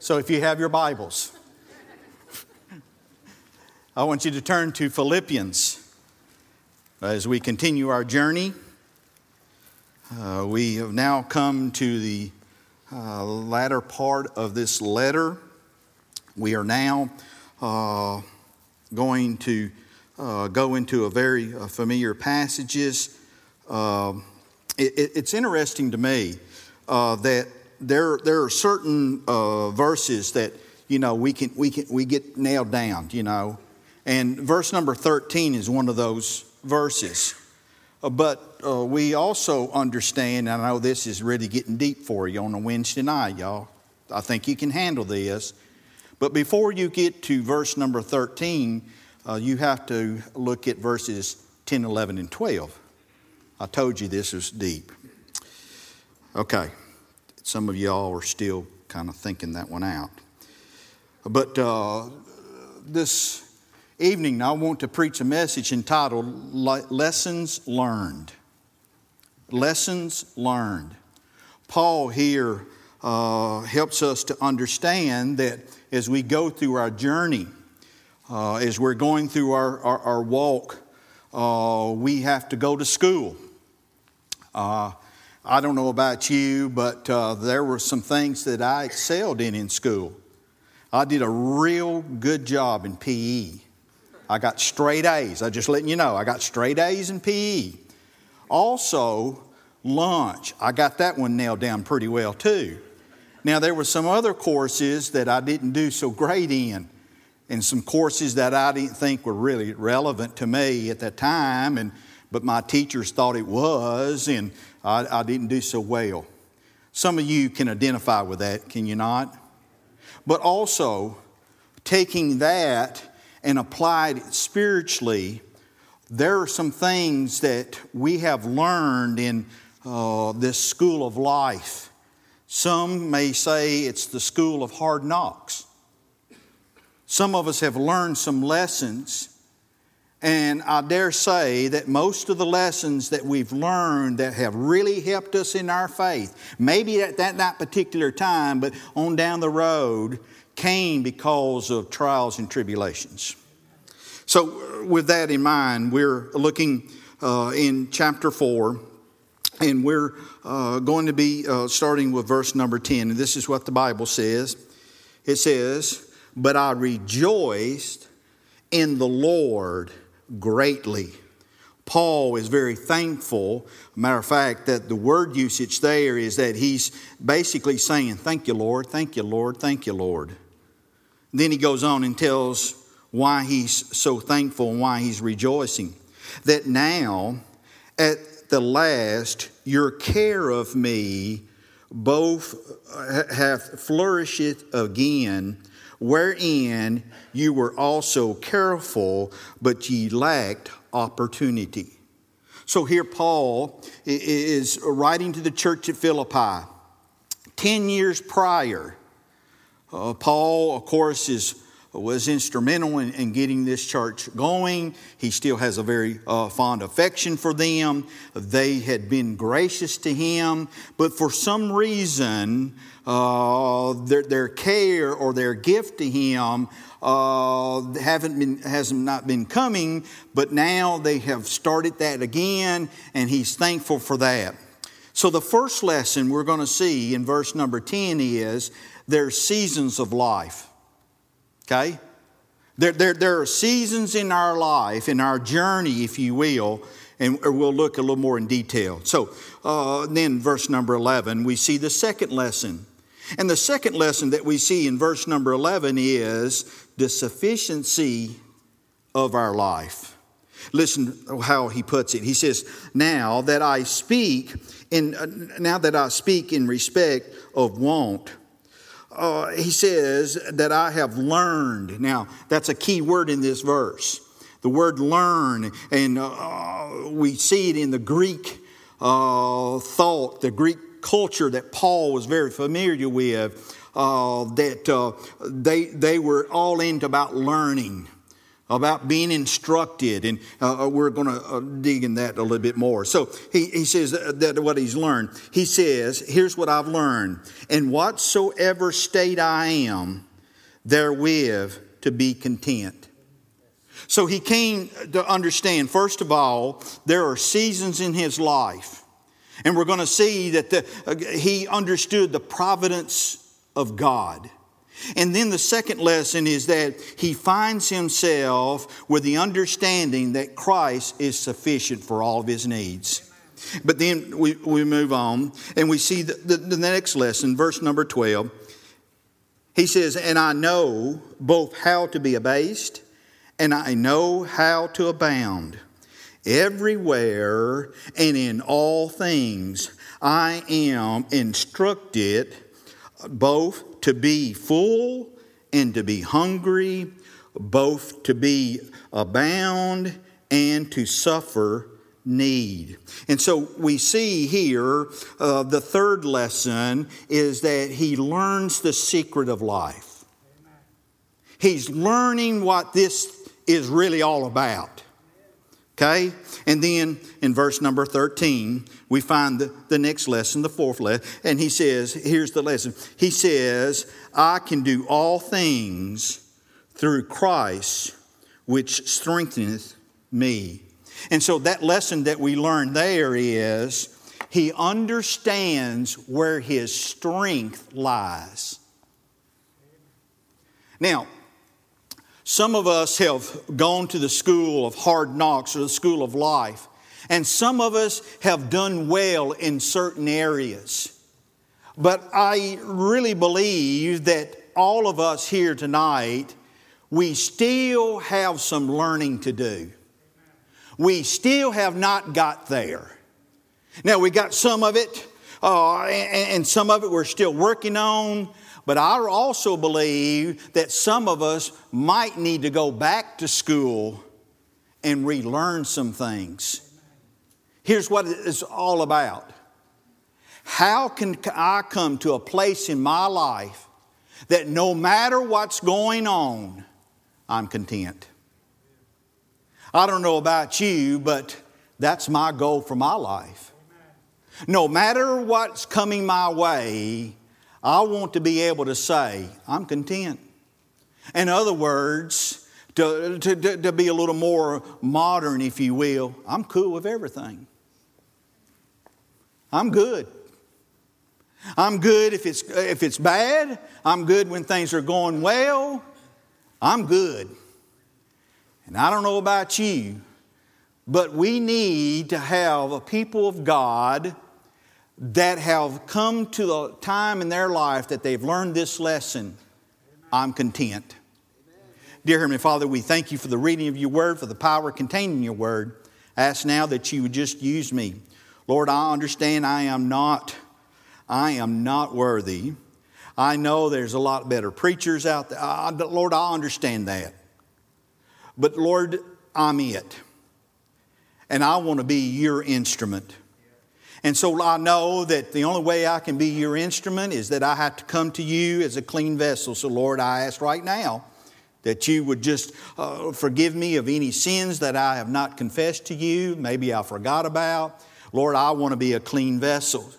So if you have your Bibles, I want you to turn to Philippians as we continue our journey. Uh, we have now come to the uh, latter part of this letter. We are now uh, going to uh, go into a very uh, familiar passages. Uh, it, it's interesting to me that there, there are certain verses that you know we can we can we get nailed down. You know, and verse number 13 is one of those verses. Uh, but uh, we also understand, and I know this is really getting deep for you on a Wednesday night, y'all. I think you can handle this. But before you get to verse number 13, uh, you have to look at verses 10, 11, and 12. I told you this was deep. Okay, some of y'all are still kind of thinking that one out. But uh, this evening, I want to preach a message entitled Lessons Learned. Lessons Learned. Paul here uh, helps us to understand that as we go through our journey, uh, as we're going through our, our, our walk, uh, we have to go to school. I don't know about you, but uh, there were some things that I excelled in in school. I did a real good job in PE. I got straight A's. I just letting you know, I got straight A's in PE. Also, lunch. I got that one nailed down pretty well too. Now, there were some other courses that I didn't do so great in, and some courses that I didn't think were really relevant to me at that time, and, but my teachers thought it was, and I, I didn't do so well. Some of you can identify with that, can you not? But also, taking that and applied spiritually, there are some things that we have learned in uh, this school of life. Some may say it's the school of hard knocks. Some of us have learned some lessons, and I dare say that most of the lessons that we've learned that have really helped us in our faith, maybe at that, that particular time, but on down the road, came because of trials and tribulations. So, with that in mind, we're looking uh, in chapter 4, and we're uh, going to be uh, starting with verse number 10. And this is what the Bible says it says, But I rejoiced in the Lord greatly. Paul is very thankful. Matter of fact, that the word usage there is that he's basically saying, Thank you, Lord, thank you, Lord, thank you, Lord. Then he goes on and tells why he's so thankful and why he's rejoicing. That now, at the last, your care of me both hath flourished again, wherein you were also careful, but ye lacked opportunity. So here, Paul is writing to the church at Philippi. Ten years prior, uh, Paul, of course, is, was instrumental in, in, getting this church going. He still has a very uh, fond affection for them. They had been gracious to him, but for some reason, uh, their, their, care or their gift to him uh, haven't been, has not been coming, but now they have started that again, and he's thankful for that. So, the first lesson we're going to see in verse number 10 is there's seasons of life. Okay? There, there, there are seasons in our life, in our journey, if you will, and we'll look a little more in detail. So, uh, then, verse number 11, we see the second lesson. And the second lesson that we see in verse number 11 is the sufficiency of our life. Listen how he puts it. He says, "Now that I speak in uh, now that I speak in respect of want, uh, he says that I have learned. Now, that's a key word in this verse. The word learn, and uh, we see it in the Greek uh, thought, the Greek culture that Paul was very familiar with, uh, that uh, they, they were all into about learning. about being instructed, and uh, uh we're going to uh, dig in that a little bit more. So he, he says that, what he's learned. He says, Here's what I've learned. In whatsoever state I am, therewith to be content. So he came to understand, first of all, there are seasons in his life. And we're going to see that the, uh, he understood the providence of God. And then the second lesson is that he finds himself with the understanding that Christ is sufficient for all of his needs. But then we, we move on and we see the, the, the next lesson, verse number 12. He says, And I know both how to be abased and I know how to abound. Everywhere and in all things I am instructed both to be full and to be hungry, both to be abound and to suffer need. And so we see here uh, the third lesson is that he learns the secret of life. He's learning what this is really all about. Okay? And then in verse number 13, we find the, the next lesson, the fourth lesson. And he says, here's the lesson. He says, I can do all things through Christ, which strengtheneth me. And so that lesson that we learned there is he understands where his strength lies. Now, some of us have gone to the school of hard knocks or the school of life, and some of us have done well in certain areas. But I really believe that all of us here tonight, we still have some learning to do. We still have not got there. Now, we got some of it, uh, and, and some of it we're still working on. But I also believe that some of us might need to go back to school and relearn some things. Here's what it's all about How can I come to a place in my life that no matter what's going on, I'm content? I don't know about you, but that's my goal for my life. No matter what's coming my way, I want to be able to say, I'm content. In other words, to, to, to, be a little more modern, if you will, I'm cool with everything. I'm good. I'm good if it's, if it's bad. I'm good when things are going well. I'm good. And I don't know about you, but we need to have a people of God that have come to a time in their life that they've learned this lesson, I'm content. Dear Heavenly Father, we thank you for the reading of your word, for the power contained in your word. I ask now that you would just use me. Lord, I understand I am not, I am not worthy. I know there's a lot better preachers out there. I, Lord, I understand that. But Lord, I'm it. And I want to be your instrument. And so I know that the only way I can be your instrument is that I have to come to you as a clean vessel. So, Lord, I ask right now that you would just uh, forgive me of any sins that I have not confessed to you, maybe I forgot about. Lord, I want to be a clean vessel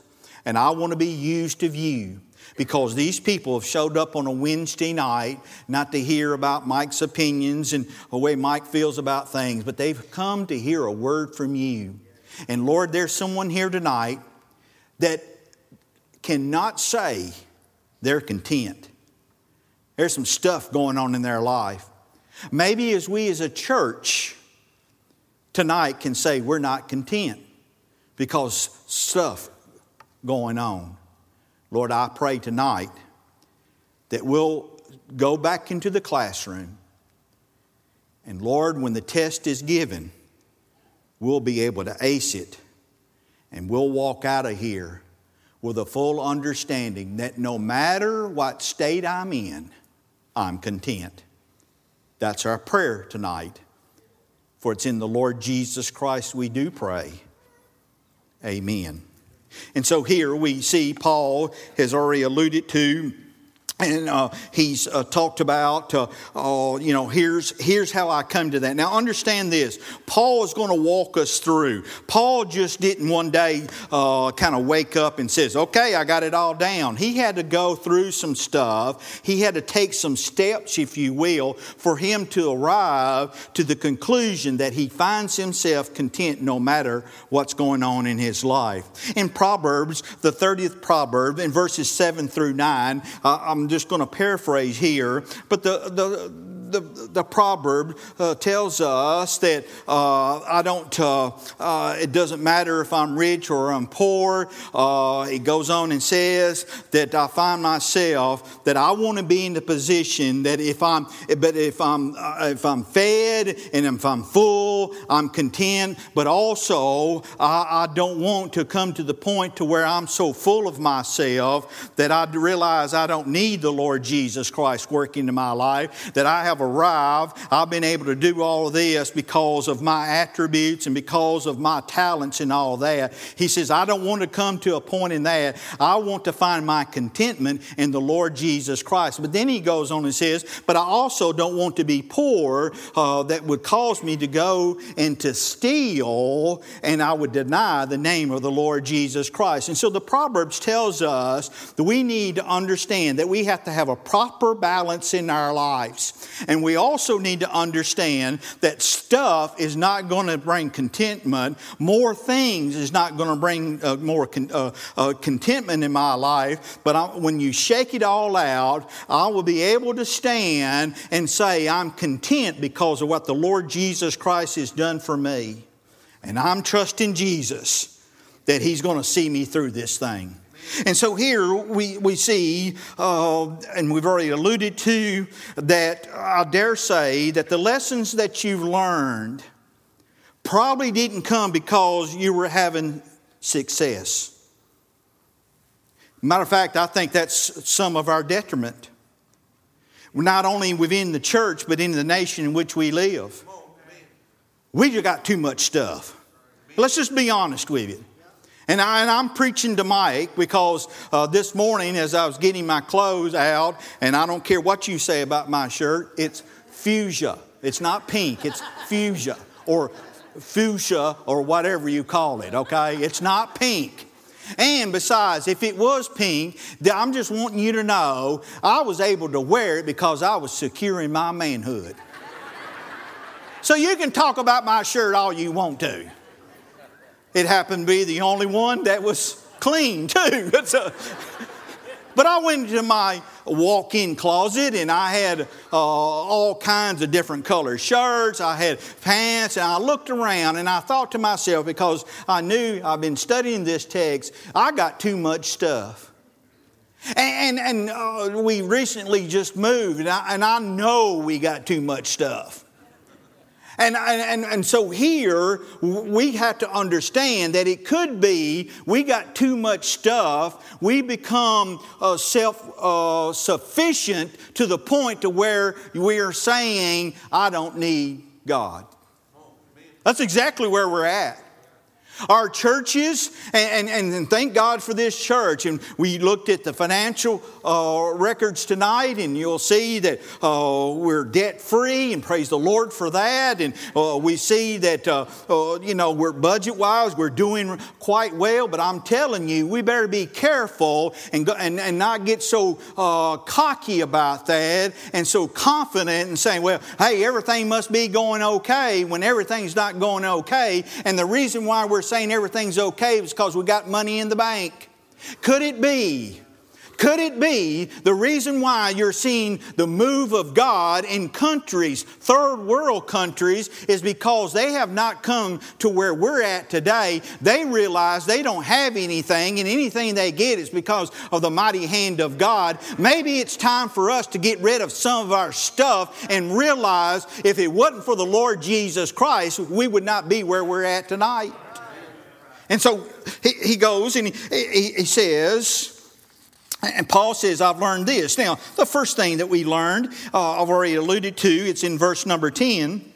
and I want to be used of you because these people have showed up on a Wednesday night not to hear about Mike's opinions and the way Mike feels about things, but they've come to hear a word from you. And Lord, there's someone here tonight that cannot say they're content. There's some stuff going on in their life. Maybe as we as a church tonight can say we're not content because stuff going on. Lord, I pray tonight that we'll go back into the classroom. And Lord, when the test is given, we'll be able to ace it and we'll walk out of here with a full understanding that no matter what state I'm in, I'm content. That's our prayer tonight. For it's in the Lord Jesus Christ we do pray. Amen. And so here we see Paul has already alluded to and uh, he's uh, talked about, uh, uh, you know, here's, here's how I come to that. Now, understand this. Paul is going to walk us through. Paul just didn't one day uh, kind of wake up and says, okay, I got it all down. He had to go through some stuff. He had to take some steps, if you will, for him to arrive to the conclusion that he finds himself content no matter what's going on in his life. In Proverbs, the 30th proverb, in verses 7 through 9, uh, I'm just going to paraphrase here, but the, the, the, the proverb uh, tells us that uh, I don't, uh, uh, it doesn't matter if I'm rich or I'm poor. Uh, it goes on and says that I find myself that I want to be in the position that if I'm, but if I'm, if I'm fed and if I'm full, I'm content, but also I, I don't want to come to the point to where I'm so full of myself that I realize I don't need the Lord Jesus Christ working in my life, that I have have arrived. I've been able to do all of this because of my attributes and because of my talents and all that. He says, I don't want to come to a point in that. I want to find my contentment in the Lord Jesus Christ. But then he goes on and says, But I also don't want to be poor uh, that would cause me to go and to steal, and I would deny the name of the Lord Jesus Christ. And so the Proverbs tells us that we need to understand that we have to have a proper balance in our lives. And we also need to understand that stuff is not going to bring contentment. More things is not going to bring uh, more con- uh, uh, contentment in my life. But I, when you shake it all out, I will be able to stand and say, I'm content because of what the Lord Jesus Christ has done for me. And I'm trusting Jesus that He's going to see me through this thing. And so here we, we see, uh, and we've already alluded to, that I dare say that the lessons that you've learned probably didn't come because you were having success. Matter of fact, I think that's some of our detriment. Not only within the church, but in the nation in which we live. We just got too much stuff. Let's just be honest with you. And, I, am preaching to Mike because uh, this morning, as I was getting my clothes out, and I don't care what you say about my shirt, it's fuchsia. It's not pink, it's fuchsia or fuchsia or whatever you call it, okay? It's not pink. And besides, if it was pink, I'm just wanting you to know I was able to wear it because I was securing my manhood. So you can talk about my shirt all you want to. It happened to be the only one that was clean, too. But I went into my walk in closet and I had uh, all kinds of different colored shirts. I had pants, and I looked around and I thought to myself, because I knew I've been studying this text, I got too much stuff. And, and, and uh, we recently just moved, and I, and I know we got too much stuff. And, and, and so here we have to understand that it could be we got too much stuff. We become uh, self uh, sufficient to the point to where we are saying, I don't need God. That's exactly where we're at. Our churches, and, and, and thank God for this church. And we looked at the financial uh, records tonight, and you'll see that uh, we're debt free, and praise the Lord for that. And uh, we see that, uh, uh, you know, we're budget wise, we're doing quite well. But I'm telling you, we better be careful and, go, and, and not get so uh, cocky about that and so confident and saying, well, hey, everything must be going okay when everything's not going okay. And the reason why we're saying everything's okay is because we got money in the bank. Could it be? Could it be the reason why you're seeing the move of God in countries, third world countries, is because they have not come to where we're at today. They realize they don't have anything, and anything they get is because of the mighty hand of God. Maybe it's time for us to get rid of some of our stuff and realize if it wasn't for the Lord Jesus Christ, we would not be where we're at tonight. And so he, he goes and he, he, he says, and Paul says, I've learned this. Now, the first thing that we learned, uh, I've already alluded to, it's in verse number 10.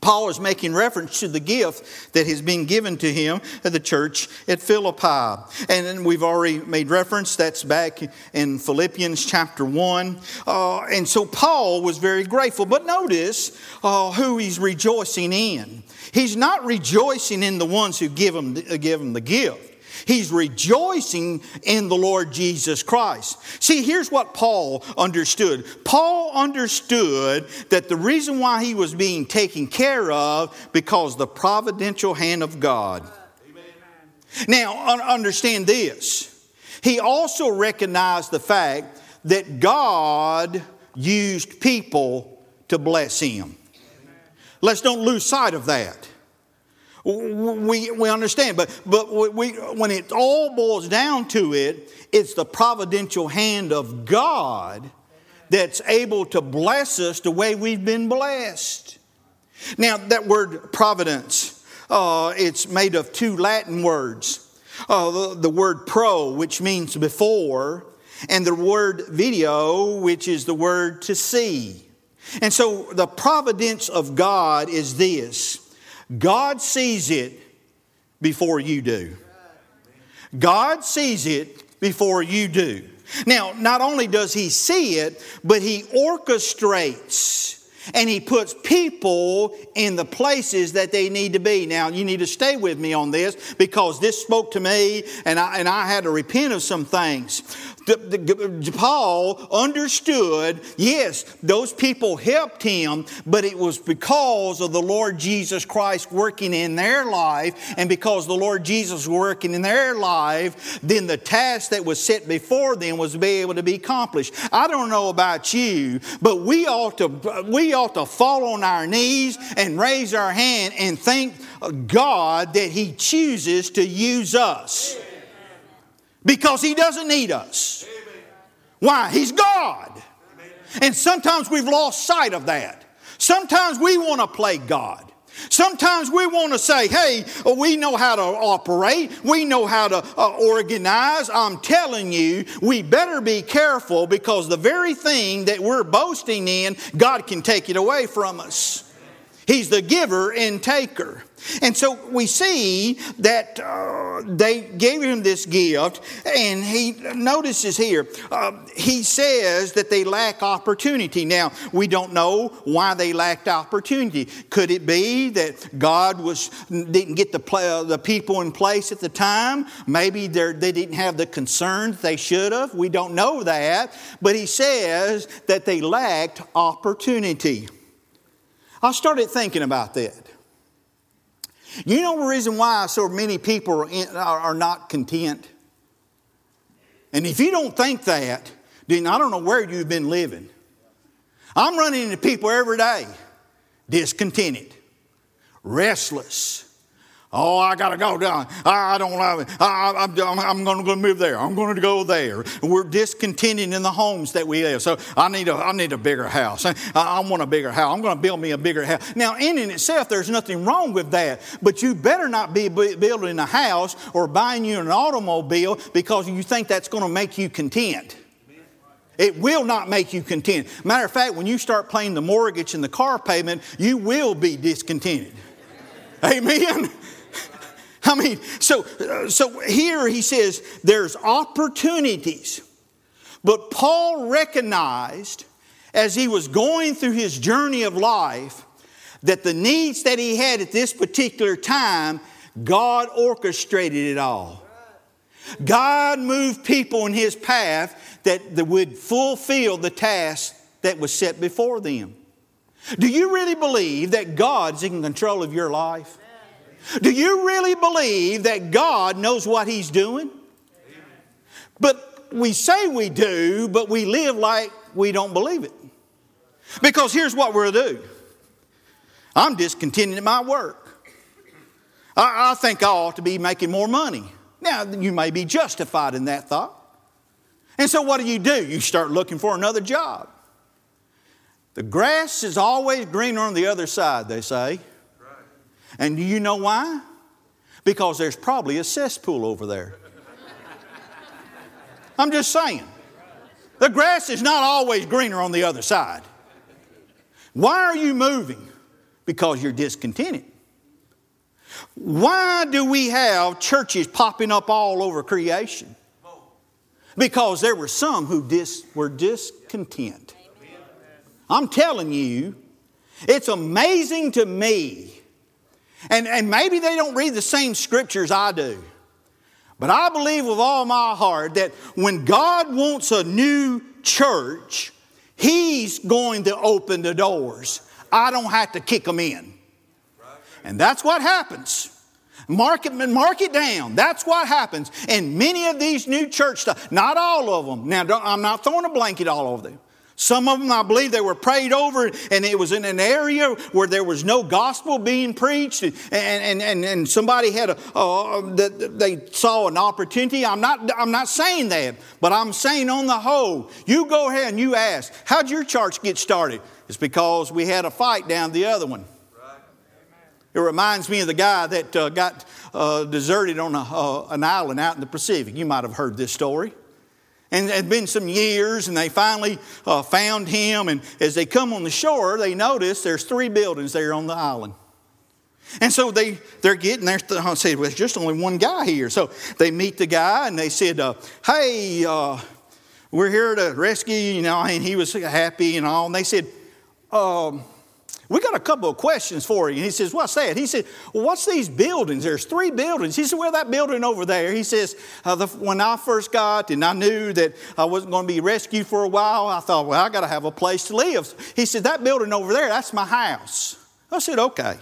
Paul is making reference to the gift that has been given to him at the church at Philippi. And we've already made reference, that's back in Philippians chapter 1. Uh, and so Paul was very grateful. But notice uh, who he's rejoicing in. He's not rejoicing in the ones who give him, uh, give him the gift. He's rejoicing in the Lord Jesus Christ. See, here's what Paul understood. Paul understood that the reason why he was being taken care of because the providential hand of God. Amen. Now, understand this. He also recognized the fact that God used people to bless him. Let's don't lose sight of that. We, we understand, but, but we, when it all boils down to it, it's the providential hand of God that's able to bless us the way we've been blessed. Now, that word providence, uh, it's made of two Latin words. Uh, the, the word pro, which means before, and the word video, which is the word to see. And so the providence of God is this God sees it before you do. God sees it before you do. Now, not only does He see it, but He orchestrates and He puts people in the places that they need to be. Now, you need to stay with me on this because this spoke to me and I, and I had to repent of some things. Paul understood, yes, those people helped him, but it was because of the Lord Jesus Christ working in their life, and because the Lord Jesus was working in their life, then the task that was set before them was to be able to be accomplished. I don't know about you, but we ought to we ought to fall on our knees and raise our hand and thank God that He chooses to use us because He doesn't need us. Why? He's God. And sometimes we've lost sight of that. Sometimes we want to play God. Sometimes we want to say, hey, we know how to operate, we know how to uh, organize. I'm telling you, we better be careful because the very thing that we're boasting in, God can take it away from us. He's the giver and taker. And so we see that uh, they gave him this gift, and he notices here, uh, he says that they lack opportunity. Now, we don't know why they lacked opportunity. Could it be that God was didn't get the, uh, the people in place at the time? Maybe they didn't have the concern they should have. We don't know that. But he says that they lacked opportunity. I started thinking about that. You know the reason why so many people are, in, are, not content? And if you don't think that, then I don't know where you've been living. I'm running into people every day discontented, restless, Oh, I got to go down. I, don't love it. I, am going to move there. I'm going to go there. We're discontented in the homes that we live. So I need a, I need a bigger house. I, I want a bigger house. I'm going to build me a bigger house. Now, in and itself, there's nothing wrong with that. But you better not be building a house or buying you an automobile because you think that's going to make you content. It will not make you content. Matter of fact, when you start paying the mortgage and the car payment, you will be discontented. Amen. I mean, so, so here he says there's opportunities. But Paul recognized as he was going through his journey of life that the needs that he had at this particular time, God orchestrated it all. God moved people in his path that, would fulfill the task that was set before them. Do you really believe that God's in control of your life? Do you really believe that God knows what He's doing? But we say we do, but we live like we don't believe it. Because here's what we'll do I'm discontented in my work. I, I think I ought to be making more money. Now, you may be justified in that thought. And so, what do you do? You start looking for another job. The grass is always greener on the other side, they say. And do you know why? Because there's probably a cesspool over there. I'm just saying. The grass is not always greener on the other side. Why are you moving? Because you're discontented. Why do we have churches popping up all over creation? Because there were some who dis, were discontent. I'm telling you, it's amazing to me. And, and maybe they don't read the same scriptures I do. But I believe with all my heart that when God wants a new church, He's going to open the doors. I don't have to kick them in. And that's what happens. Mark it, mark it down. That's what happens And many of these new church stuff. Not all of them. Now, I'm not throwing a blanket all over them. Some of them, I believe, they were prayed over, and it was in an area where there was no gospel being preached, and, and, and, and somebody had a, uh, they saw an opportunity. I'm not, I'm not saying that, but I'm saying on the whole, you go ahead and you ask, how'd your church get started? It's because we had a fight down the other one. It reminds me of the guy that uh, got uh, deserted on a, uh, an island out in the Pacific. You might have heard this story. And it had been some years, and they finally uh, found him. And as they come on the shore, they notice there's three buildings there on the island. And so they, they're getting there. I said, well, there's just only one guy here. So they meet the guy, and they said, uh, hey, uh, we're here to rescue you, you know. And he was happy and all. And they said, um, we got a couple of questions for you. And he says, What's that? He said, Well, what's these buildings? There's three buildings. He said, Well, that building over there. He says, uh, the, When I first got and I knew that I wasn't going to be rescued for a while, I thought, Well, I got to have a place to live. He said, That building over there, that's my house. I said, Okay.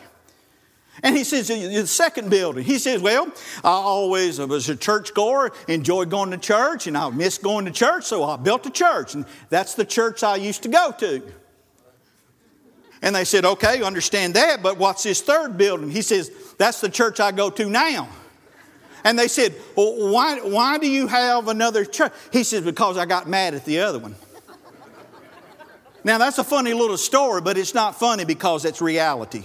And he says, the second building. He says, Well, I always was a churchgoer, enjoyed going to church, and I missed going to church, so I built a church. And that's the church I used to go to. And they said, okay, understand that, but what's this third building? He says, that's the church I go to now. And they said, well, why, why do you have another church? He says, because I got mad at the other one. now, that's a funny little story, but it's not funny because it's reality.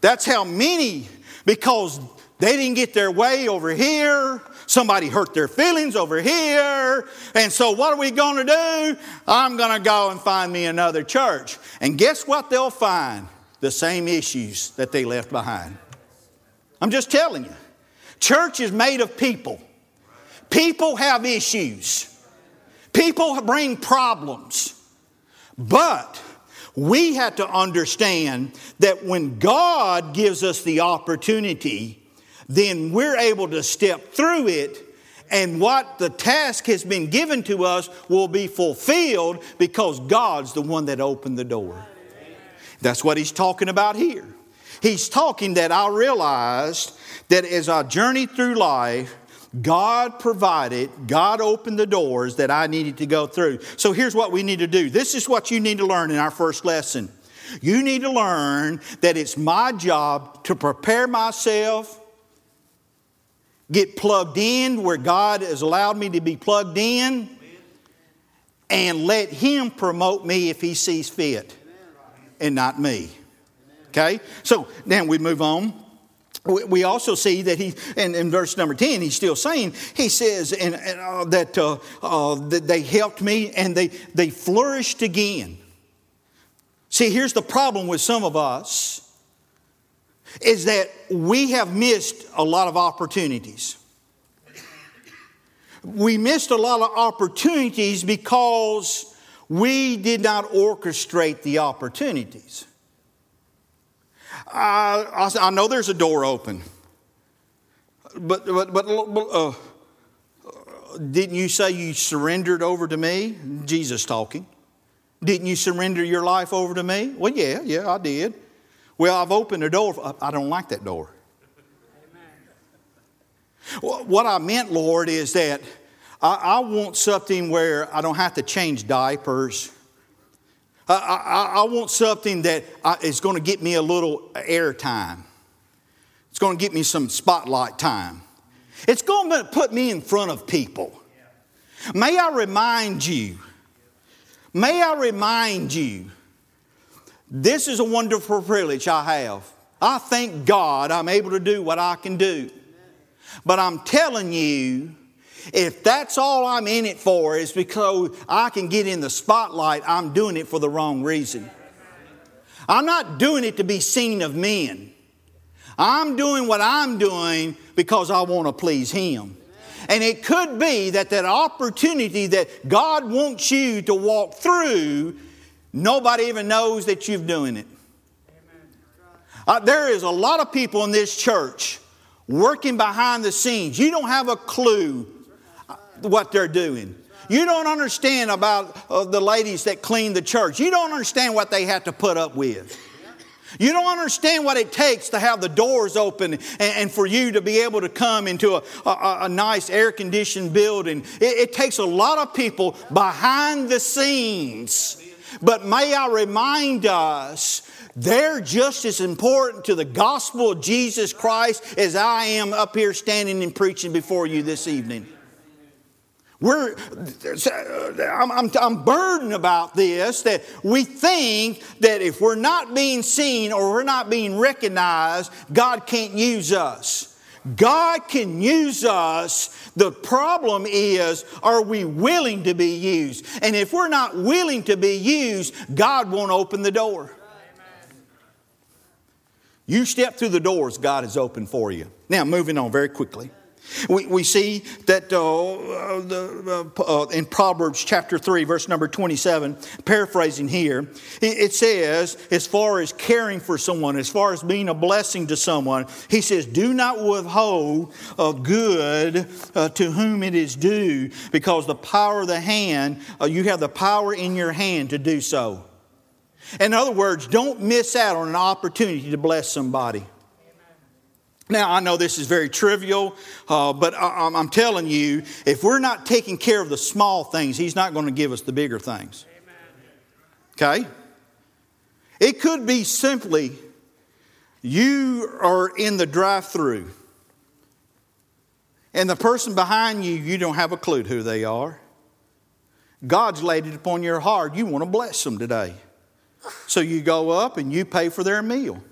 That's how many, because they didn't get their way over here, Somebody hurt their feelings over here. And so, what are we going to do? I'm going to go and find me another church. And guess what they'll find? The same issues that they left behind. I'm just telling you. Church is made of people. People have issues. People bring problems. But we have to understand that when God gives us the opportunity then we're able to step through it and what the task has been given to us will be fulfilled because God's the one that opened the door. That's what he's talking about here. He's talking that I realized that as I journeyed through life, God provided, God opened the doors that I needed to go through. So here's what we need to do. This is what you need to learn in our first lesson. You need to learn that it's my job to prepare myself get plugged in where God has allowed me to be plugged in, and let Him promote me if He sees fit, and not me. Okay? So now we move on. We also see that he, in, in verse number 10, he's still saying, he says and, and uh, that, uh, uh, that they helped me and they, they flourished again. See, here's the problem with some of us is that we have missed a lot of opportunities. We missed a lot of opportunities because we did not orchestrate the opportunities. I, I know there's a door open, but, but, but uh, didn't you say you surrendered over to me? Jesus talking. Didn't you surrender your life over to me? Well, yeah, yeah, I did. Well, I've opened a door. I don't like that door. Amen. What I meant, Lord, is that I, I, want something where I don't have to change diapers. I, I, I want something that is going to get me a little air time. It's going to get me some spotlight time. It's going to put me in front of people. May I remind you, may I remind you this is a wonderful privilege I have. I thank God I'm able to do what I can do. But I'm telling you, if that's all I'm in it for is because I can get in the spotlight, I'm doing it for the wrong reason. I'm not doing it to be seen of men. I'm doing what I'm doing because I want to please Him. And it could be that that opportunity that God wants you to walk through, nobody even knows that you're doing it. Uh, there is a lot of people in this church working behind the scenes. You don't have a clue uh, what they're doing. You don't understand about uh, the ladies that clean the church. You don't understand what they have to put up with. You don't understand what it takes to have the doors open and, and for you to be able to come into a, a, a nice air conditioned building. It, it takes a lot of people behind the scenes. But may I remind us they're just as important to the gospel of Jesus Christ as I am up here standing and preaching before you this evening. We're, I'm, I'm, I'm, burdened about this that we think that if we're not being seen or we're not being recognized, God can't use us. God can use us. The problem is, are we willing to be used? And if we're not willing to be used, God won't open the door. You step through the doors God has opened for you. Now, moving on very quickly. We, we see that uh, uh uh, uh, in Proverbs chapter 3, verse number 27, paraphrasing here, it, says, as far as caring for someone, as far as being a blessing to someone, he says, Do not withhold a good uh, to whom it is due, because the power of the hand, uh, you have the power in your hand to do so. In other words, don't miss out on an opportunity to bless somebody. Now, I know this is very trivial, uh, but I, am telling you, if we're not taking care of the small things, He's not going to give us the bigger things. Okay? It could be simply you are in the drive through, and the person behind you, you don't have a clue who they are. God's laid it upon your heart. You want to bless them today. So you go up and you pay for their meal.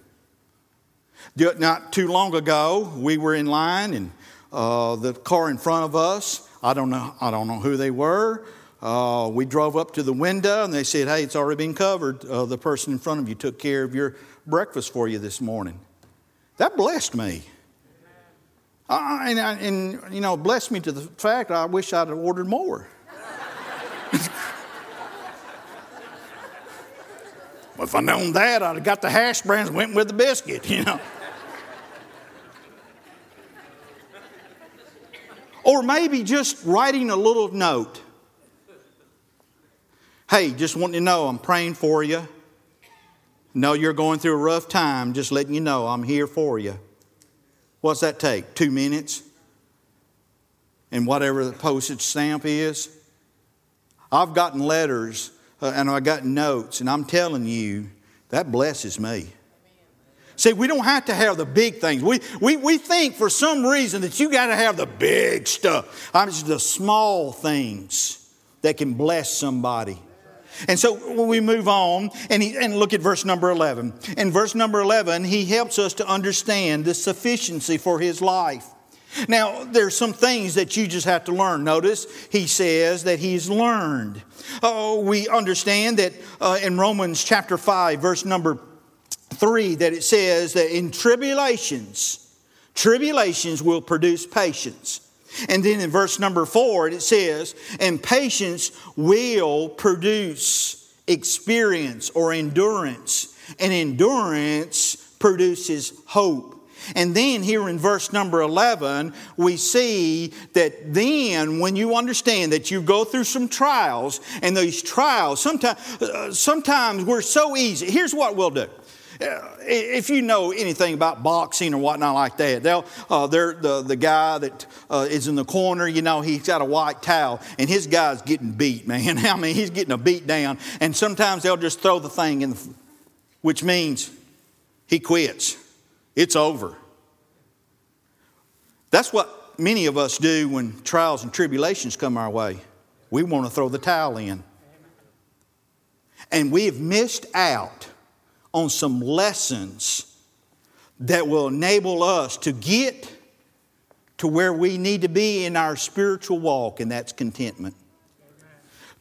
Not too long ago, we were in line, and uh, the car in front of us, I don't know, I don't know who they were. Uh, we drove up to the window, and they said, "Hey, it's already been covered. Uh, the person in front of you took care of your breakfast for you this morning." That blessed me. And, and, you know, blessed me to the fact I wish I'd have ordered more. Well, if I'd known that, I'd have got the hash browns and went with the biscuit, you know. Or maybe just writing a little note. Hey, just wanting to know I'm praying for you. Know you're going through a rough time, just letting you know I'm here for you. What's that take? Two minutes? And whatever the postage stamp is? I've gotten letters uh, and I got notes, and I'm telling you, that blesses me. See, we don't have to have the big things. We, we, we think for some reason that you got to have the big stuff. I'm just the small things that can bless somebody. And so when we move on and, he, and look at verse number 11. In verse number 11, he helps us to understand the sufficiency for his life. Now, there's some things that you just have to learn. Notice he says that he's learned. Oh, we understand that uh, in Romans chapter 5, verse number 3, that it says that in tribulations, tribulations will produce patience. And then in verse number 4, it says, and patience will produce experience or endurance, and endurance produces hope. And then here in verse number 11, we see that then when you understand that you go through some trials, and these trials, sometimes, uh, sometimes we're so easy. Here's what we'll do. If you know anything about boxing or whatnot like that, they'll, uh, they're the, the guy that uh, is in the corner, you know, he's got a white towel and his guy's getting beat, man. I mean, he's getting a beat down. And sometimes they'll just throw the thing in, the, which means he quits. It's over. That's what many of us do when trials and tribulations come our way. We want to throw the towel in. And we have missed out on some lessons that will enable us to get to where we need to be in our spiritual walk, and that's contentment.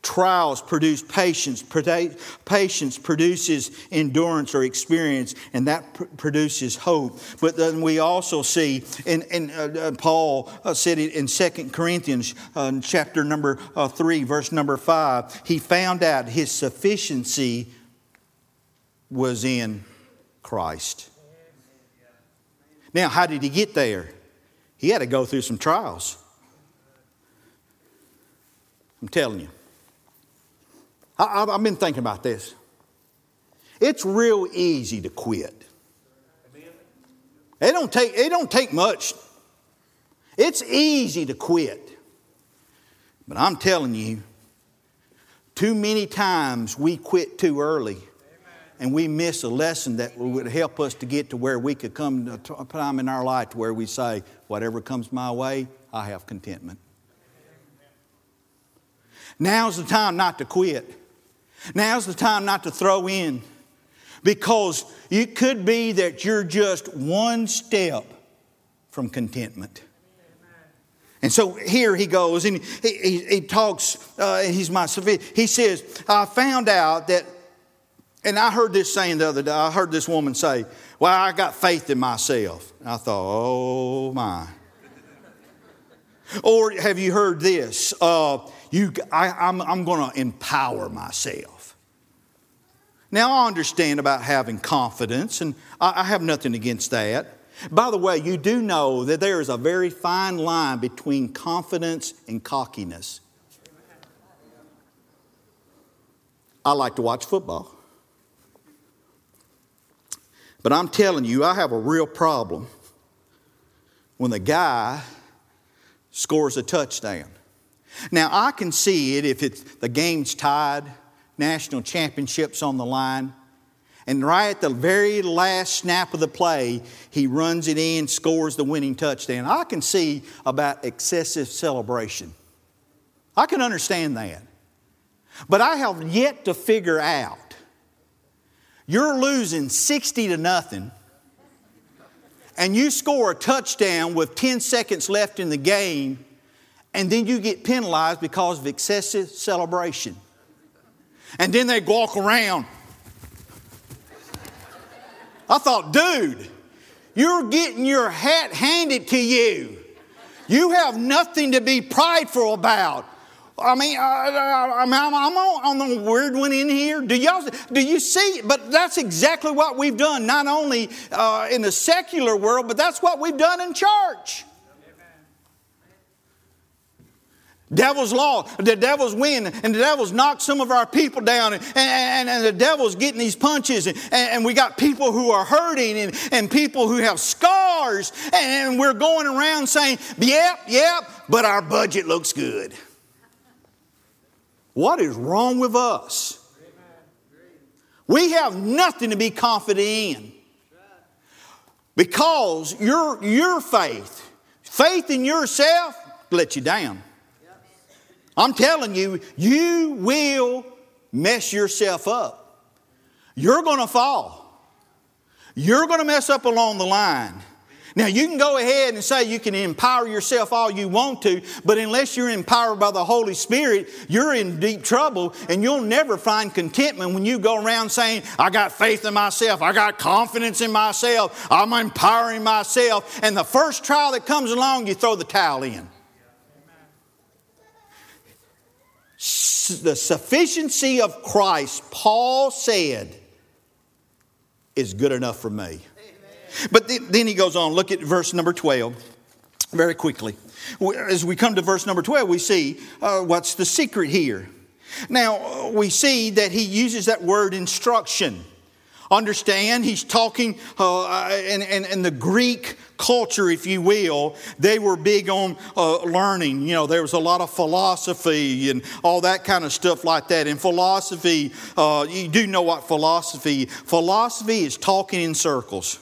Trials produce patience. Patience produces endurance or experience, and that pr- produces hope. But then we also see, and, and uh, uh, Paul uh, said it in 2 Corinthians uh, chapter number uh, 3, verse number 5, he found out his sufficiency was in Christ. Now, how did he get there? He had to go through some trials. I'm telling you. I, have been thinking about this. It's real easy to quit. It don't take, it don't take much. It's easy to quit. But I'm telling you, too many times we quit too early and we miss a lesson that would help us to get to where we could come to a time in our life to where we say, whatever comes my way, I have contentment. Now's the time not to quit. Now's the time not to throw in because it could be that you're just one step from contentment. And so here he goes and he, he, he talks, uh, he's my, he says, I found out that, and I heard this saying the other day, I heard this woman say, Well, I got faith in myself. And I thought, Oh my. or have you heard this? Uh, you, I, I'm, I'm going to empower myself. Now, I understand about having confidence, and I, I have nothing against that. By the way, you do know that there is a very fine line between confidence and cockiness. I like to watch football. But I'm telling you, I have a real problem when the guy scores a touchdown. Now, I can see it if it's, the game's tied, national championships on the line, and right at the very last snap of the play, he runs it in, scores the winning touchdown. I can see about excessive celebration. I can understand that. But I have yet to figure out you're losing 60 to nothing, and you score a touchdown with 10 seconds left in the game and then you get penalized because of excessive celebration. And then they walk around. I thought, dude, you're getting your hat handed to you. You have nothing to be prideful about. I mean, I, am on, on the weird one in here. Do y'all do you see? But that's exactly what we've done, not only uh, in the secular world, but that's what we've done in church. Devil's law, the devil's win, and the devil's knocked some of our people down, and, and, and the devil's getting these punches, and, and, we got people who are hurting, and, and people who have scars, and we're going around saying, Yep, yep, but our budget looks good. What is wrong with us? We have nothing to be confident in because your, your faith, faith in yourself, let you down. I'm telling you, you will mess yourself up. You're going to fall. You're going to mess up along the line. Now, you can go ahead and say you can empower yourself all you want to, but unless you're empowered by the Holy Spirit, you're in deep trouble and you'll never find contentment when you go around saying, I got faith in myself, I got confidence in myself, I'm empowering myself. And the first trial that comes along, you throw the towel in. the sufficiency of Christ, Paul said, is good enough for me. But then he goes on, look at verse number 12 very quickly. As we come to verse number 12, we see uh, what's the secret here. Now, we see that he uses that word instruction. Understand, he's talking uh, in, in, in the Greek culture, if you will, they were big on uh, learning. You know, there was a lot of philosophy and all that kind of stuff like that. And philosophy, uh, you do know what philosophy, philosophy is talking in circles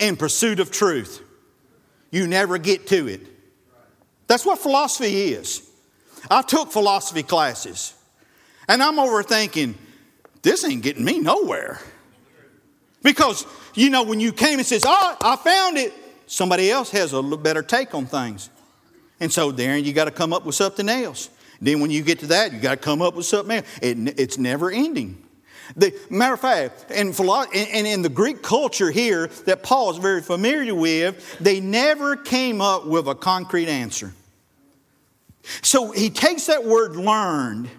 in pursuit of truth. You never get to it. That's what philosophy is. I took philosophy classes and I'm overthinking, this ain't getting me nowhere. Because, you know, when you came and says, oh, I found it, somebody else has a little better take on things. And so there you got to come up with something else. Then when you get to that, you got to come up with something else. It, it's never ending. The matter of fact, in, and in the Greek culture here that Paul is very familiar with, they never came up with a concrete answer. So he takes that word learned,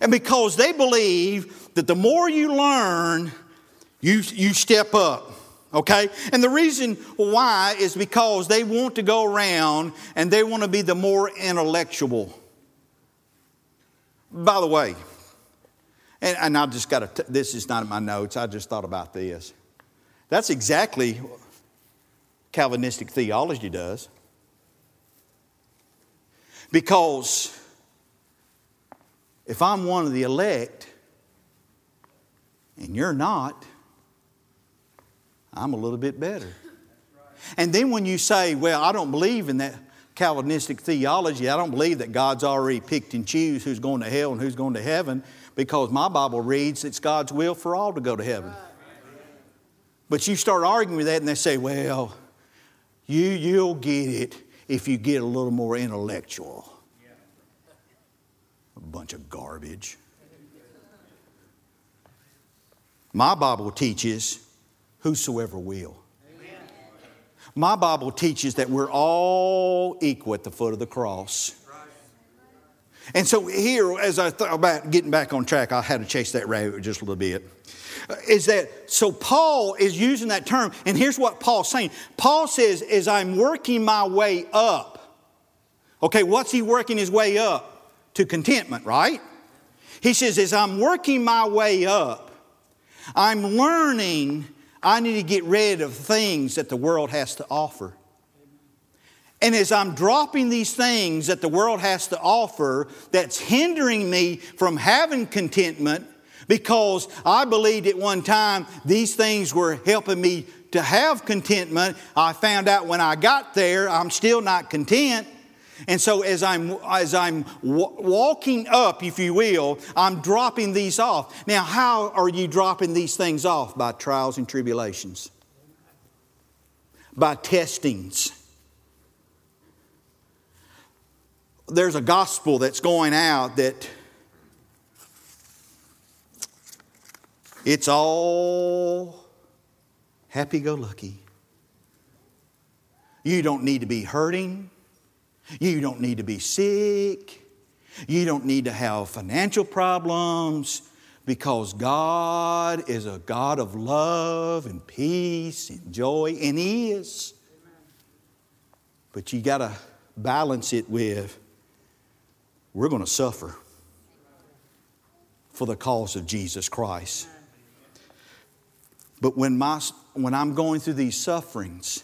and because they believe that the more you learn, you, you step up. Okay? And the reason why is because they want to go around and they want to be the more intellectual. By the way, and, and I just got to, this is not in my notes, I just thought about this. That's exactly Calvinistic theology does. Because if I'm one of the elect and you're not, I'm a little bit better. And then when you say, well, I don't believe in that Calvinistic theology, I don't believe that God's already picked and choose who's going to hell and who's going to heaven, because my Bible reads it's God's will for all to go to heaven. But you start arguing with that and they say, well, you, you'll get it if you get a little more intellectual. A bunch of garbage. My Bible teaches whosoever will. My Bible teaches that we're all equal at the foot of the cross. And so here, as I thought about getting back on track, I had to chase that rabbit just a little bit. Uh, is that so? Paul is using that term, and here's what Paul's saying. Paul says, "As I'm working my way up." Okay, what's he working his way up to? Contentment, right? He says, "As I'm working my way up, I'm learning I need to get rid of things that the world has to offer. And as I'm dropping these things that the world has to offer, that's hindering me from having contentment because I believed at one time these things were helping me to have contentment. I found out when I got there, I'm still not content. And so as I'm, as I'm walking up, if you will, I'm dropping these off. Now, how are you dropping these things off? By trials and tribulations, by testings. There's a gospel that's going out that it's all happy go lucky. You don't need to be hurting. You don't need to be sick. You don't need to have financial problems because God is a God of love and peace and joy, and He is. But you got to balance it with we're going to suffer for the cause of Jesus Christ. But when, my, when I'm going through these sufferings,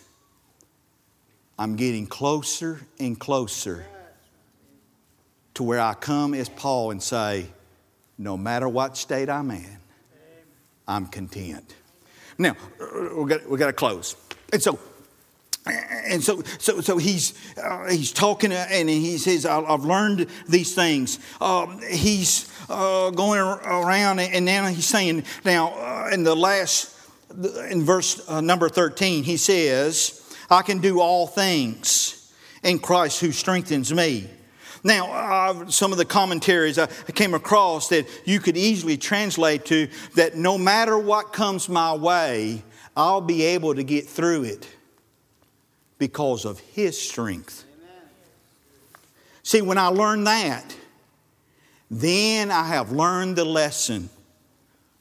I'm getting closer and closer to where I come as Paul and say, no matter what state I'm in, I'm content. Now, we got, we got to close. And so, and so, so, so he's, uh, he's talking and he says, I've learned these things. Um, he's uh, going around and now he's saying, now, uh, in the last, in verse uh, number 13, he says, I can do all things in Christ who strengthens me. Now, some of the commentaries I came across that you could easily translate to that no matter what comes my way, I'll be able to get through it because of His strength. Amen. See, when I learn that, then I have learned the lesson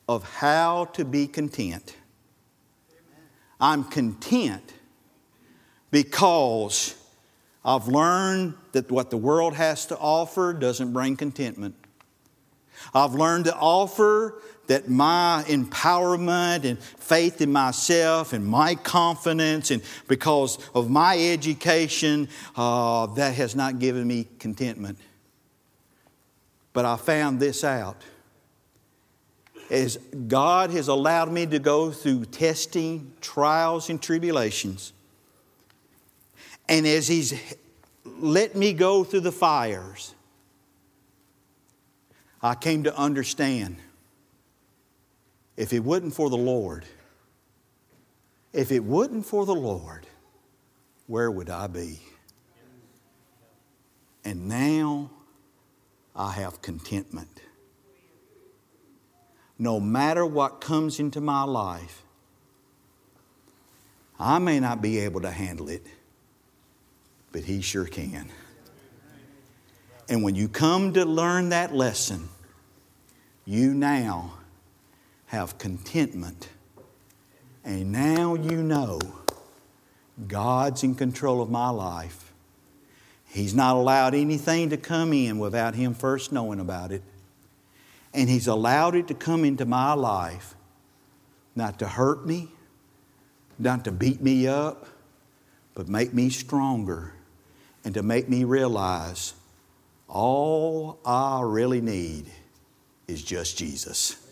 of how to be content. I'm content because I've learned that what the world has to offer doesn't bring contentment. I've learned to offer that my empowerment and faith in myself and my confidence and because of my education, uh, that has not given me contentment. But I found this out. As God has allowed me to go through testing, trials, and tribulations, and as He's let me go through the fires, I came to understand if it wasn't for the Lord, if it wasn't for the Lord, where would I be? And now I have contentment. No matter what comes into my life, I may not be able to handle it, but He sure can. And when you come to learn that lesson, you now have contentment. And now you know God's in control of my life. He's not allowed anything to come in without Him first knowing about it. And He's allowed it to come into my life not to hurt me, not to beat me up, but make me stronger and to make me realize all I really need is just Jesus.